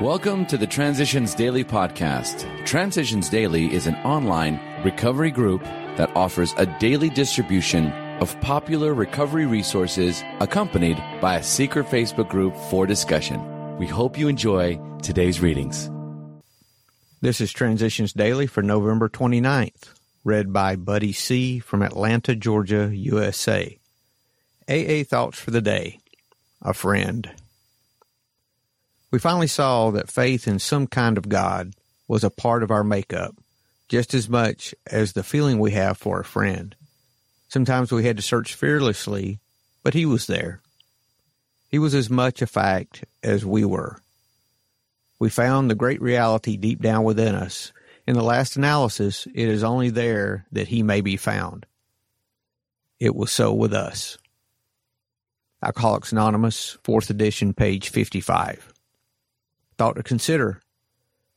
Welcome to the Transitions Daily podcast. Transitions Daily is an online recovery group that offers a daily distribution of popular recovery resources accompanied by a secret Facebook group for discussion. We hope you enjoy today's readings. This is Transitions Daily for November 29th, read by Buddy C. from Atlanta, Georgia, USA. AA Thoughts for the Day A Friend. We finally saw that faith in some kind of God was a part of our makeup, just as much as the feeling we have for a friend. Sometimes we had to search fearlessly, but he was there. He was as much a fact as we were. We found the great reality deep down within us. In the last analysis, it is only there that he may be found. It was so with us. Alcoholics Anonymous, 4th edition, page 55 thought to consider.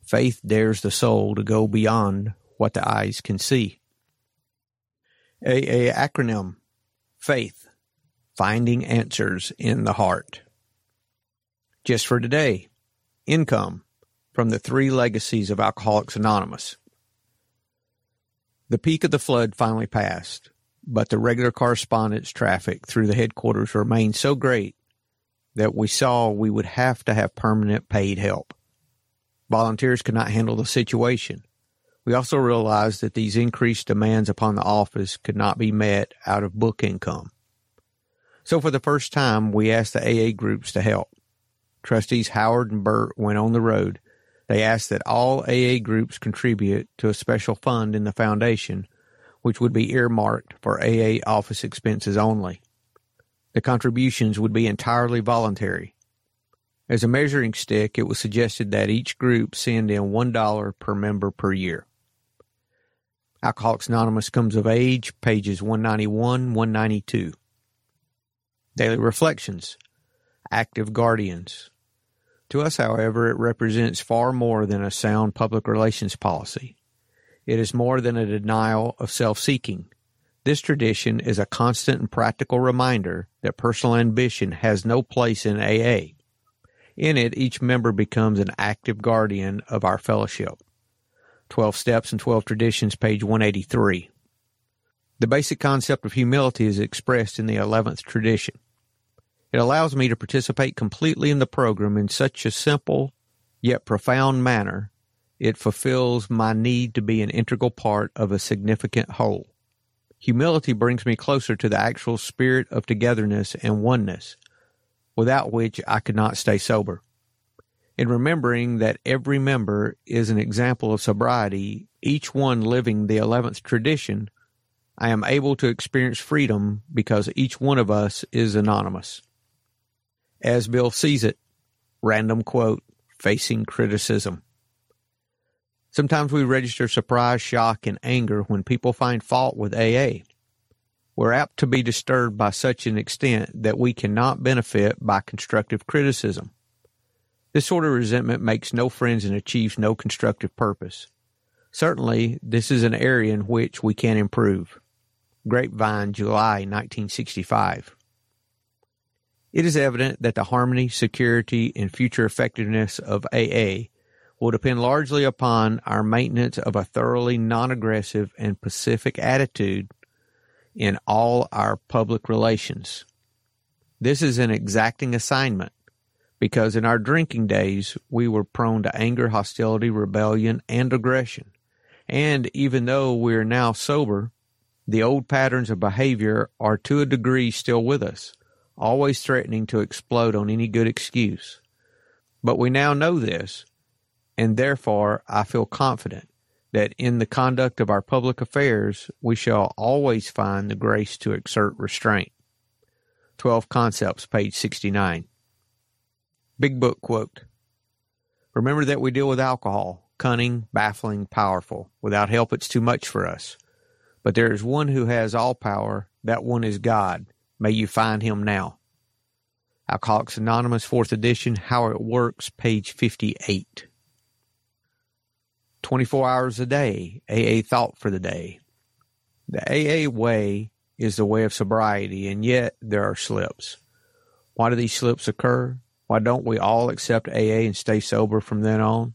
Faith dares the soul to go beyond what the eyes can see. A, a acronym Faith, finding answers in the heart. Just for today, income from the three legacies of Alcoholics Anonymous. The peak of the flood finally passed, but the regular correspondence traffic through the headquarters remained so great that we saw we would have to have permanent paid help. Volunteers could not handle the situation. We also realized that these increased demands upon the office could not be met out of book income. So for the first time, we asked the AA groups to help. Trustees Howard and Burt went on the road. They asked that all AA groups contribute to a special fund in the foundation, which would be earmarked for AA office expenses only. The contributions would be entirely voluntary. As a measuring stick, it was suggested that each group send in $1 per member per year. Alcoholics Anonymous comes of age, pages 191, 192. Daily Reflections, Active Guardians. To us, however, it represents far more than a sound public relations policy. It is more than a denial of self seeking. This tradition is a constant and practical reminder that personal ambition has no place in AA. In it, each member becomes an active guardian of our fellowship. 12 Steps and 12 Traditions, page 183. The basic concept of humility is expressed in the 11th tradition. It allows me to participate completely in the program in such a simple yet profound manner. It fulfills my need to be an integral part of a significant whole. Humility brings me closer to the actual spirit of togetherness and oneness, without which I could not stay sober. In remembering that every member is an example of sobriety, each one living the 11th tradition, I am able to experience freedom because each one of us is anonymous. As Bill sees it, random quote, facing criticism. Sometimes we register surprise, shock, and anger when people find fault with AA. We're apt to be disturbed by such an extent that we cannot benefit by constructive criticism. This sort of resentment makes no friends and achieves no constructive purpose. Certainly, this is an area in which we can improve. Grapevine, July 1965. It is evident that the harmony, security, and future effectiveness of AA will depend largely upon our maintenance of a thoroughly non aggressive and pacific attitude in all our public relations. This is an exacting assignment because in our drinking days we were prone to anger, hostility, rebellion, and aggression. And even though we are now sober, the old patterns of behavior are to a degree still with us, always threatening to explode on any good excuse. But we now know this, and therefore I feel confident that in the conduct of our public affairs we shall always find the grace to exert restraint. 12 Concepts, page 69. Big Book quote Remember that we deal with alcohol, cunning, baffling, powerful. Without help, it's too much for us. But there is one who has all power. That one is God. May you find him now. Alcoholics Anonymous, 4th edition, How It Works, page 58. 24 hours a day, AA thought for the day. The AA way is the way of sobriety, and yet there are slips. Why do these slips occur? Why don't we all accept AA and stay sober from then on?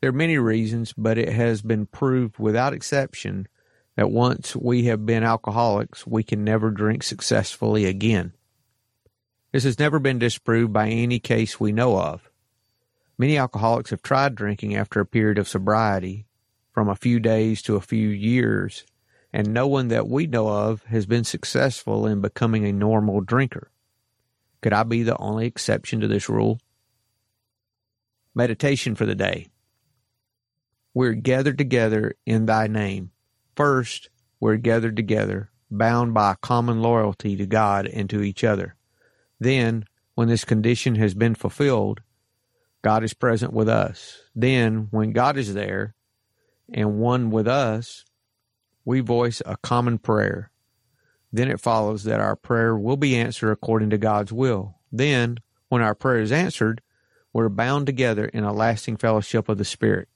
There are many reasons, but it has been proved without exception that once we have been alcoholics, we can never drink successfully again. This has never been disproved by any case we know of. Many alcoholics have tried drinking after a period of sobriety, from a few days to a few years, and no one that we know of has been successful in becoming a normal drinker. Could I be the only exception to this rule? Meditation for the day. We're gathered together in thy name. First, we're gathered together, bound by common loyalty to God and to each other. Then, when this condition has been fulfilled, God is present with us. Then, when God is there and one with us, we voice a common prayer. Then it follows that our prayer will be answered according to God's will. Then, when our prayer is answered, we're bound together in a lasting fellowship of the Spirit.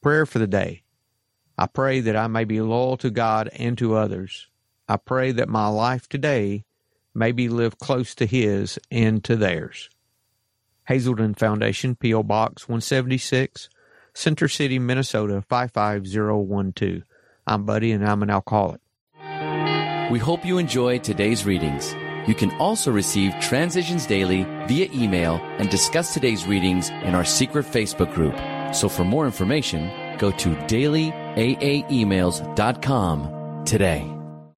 Prayer for the day. I pray that I may be loyal to God and to others. I pray that my life today may be lived close to His and to theirs. Hazelden Foundation, P.O. Box 176, Center City, Minnesota 55012. I'm Buddy and I'm an alcoholic. We hope you enjoy today's readings. You can also receive Transitions Daily via email and discuss today's readings in our secret Facebook group. So for more information, go to dailyaaemails.com today.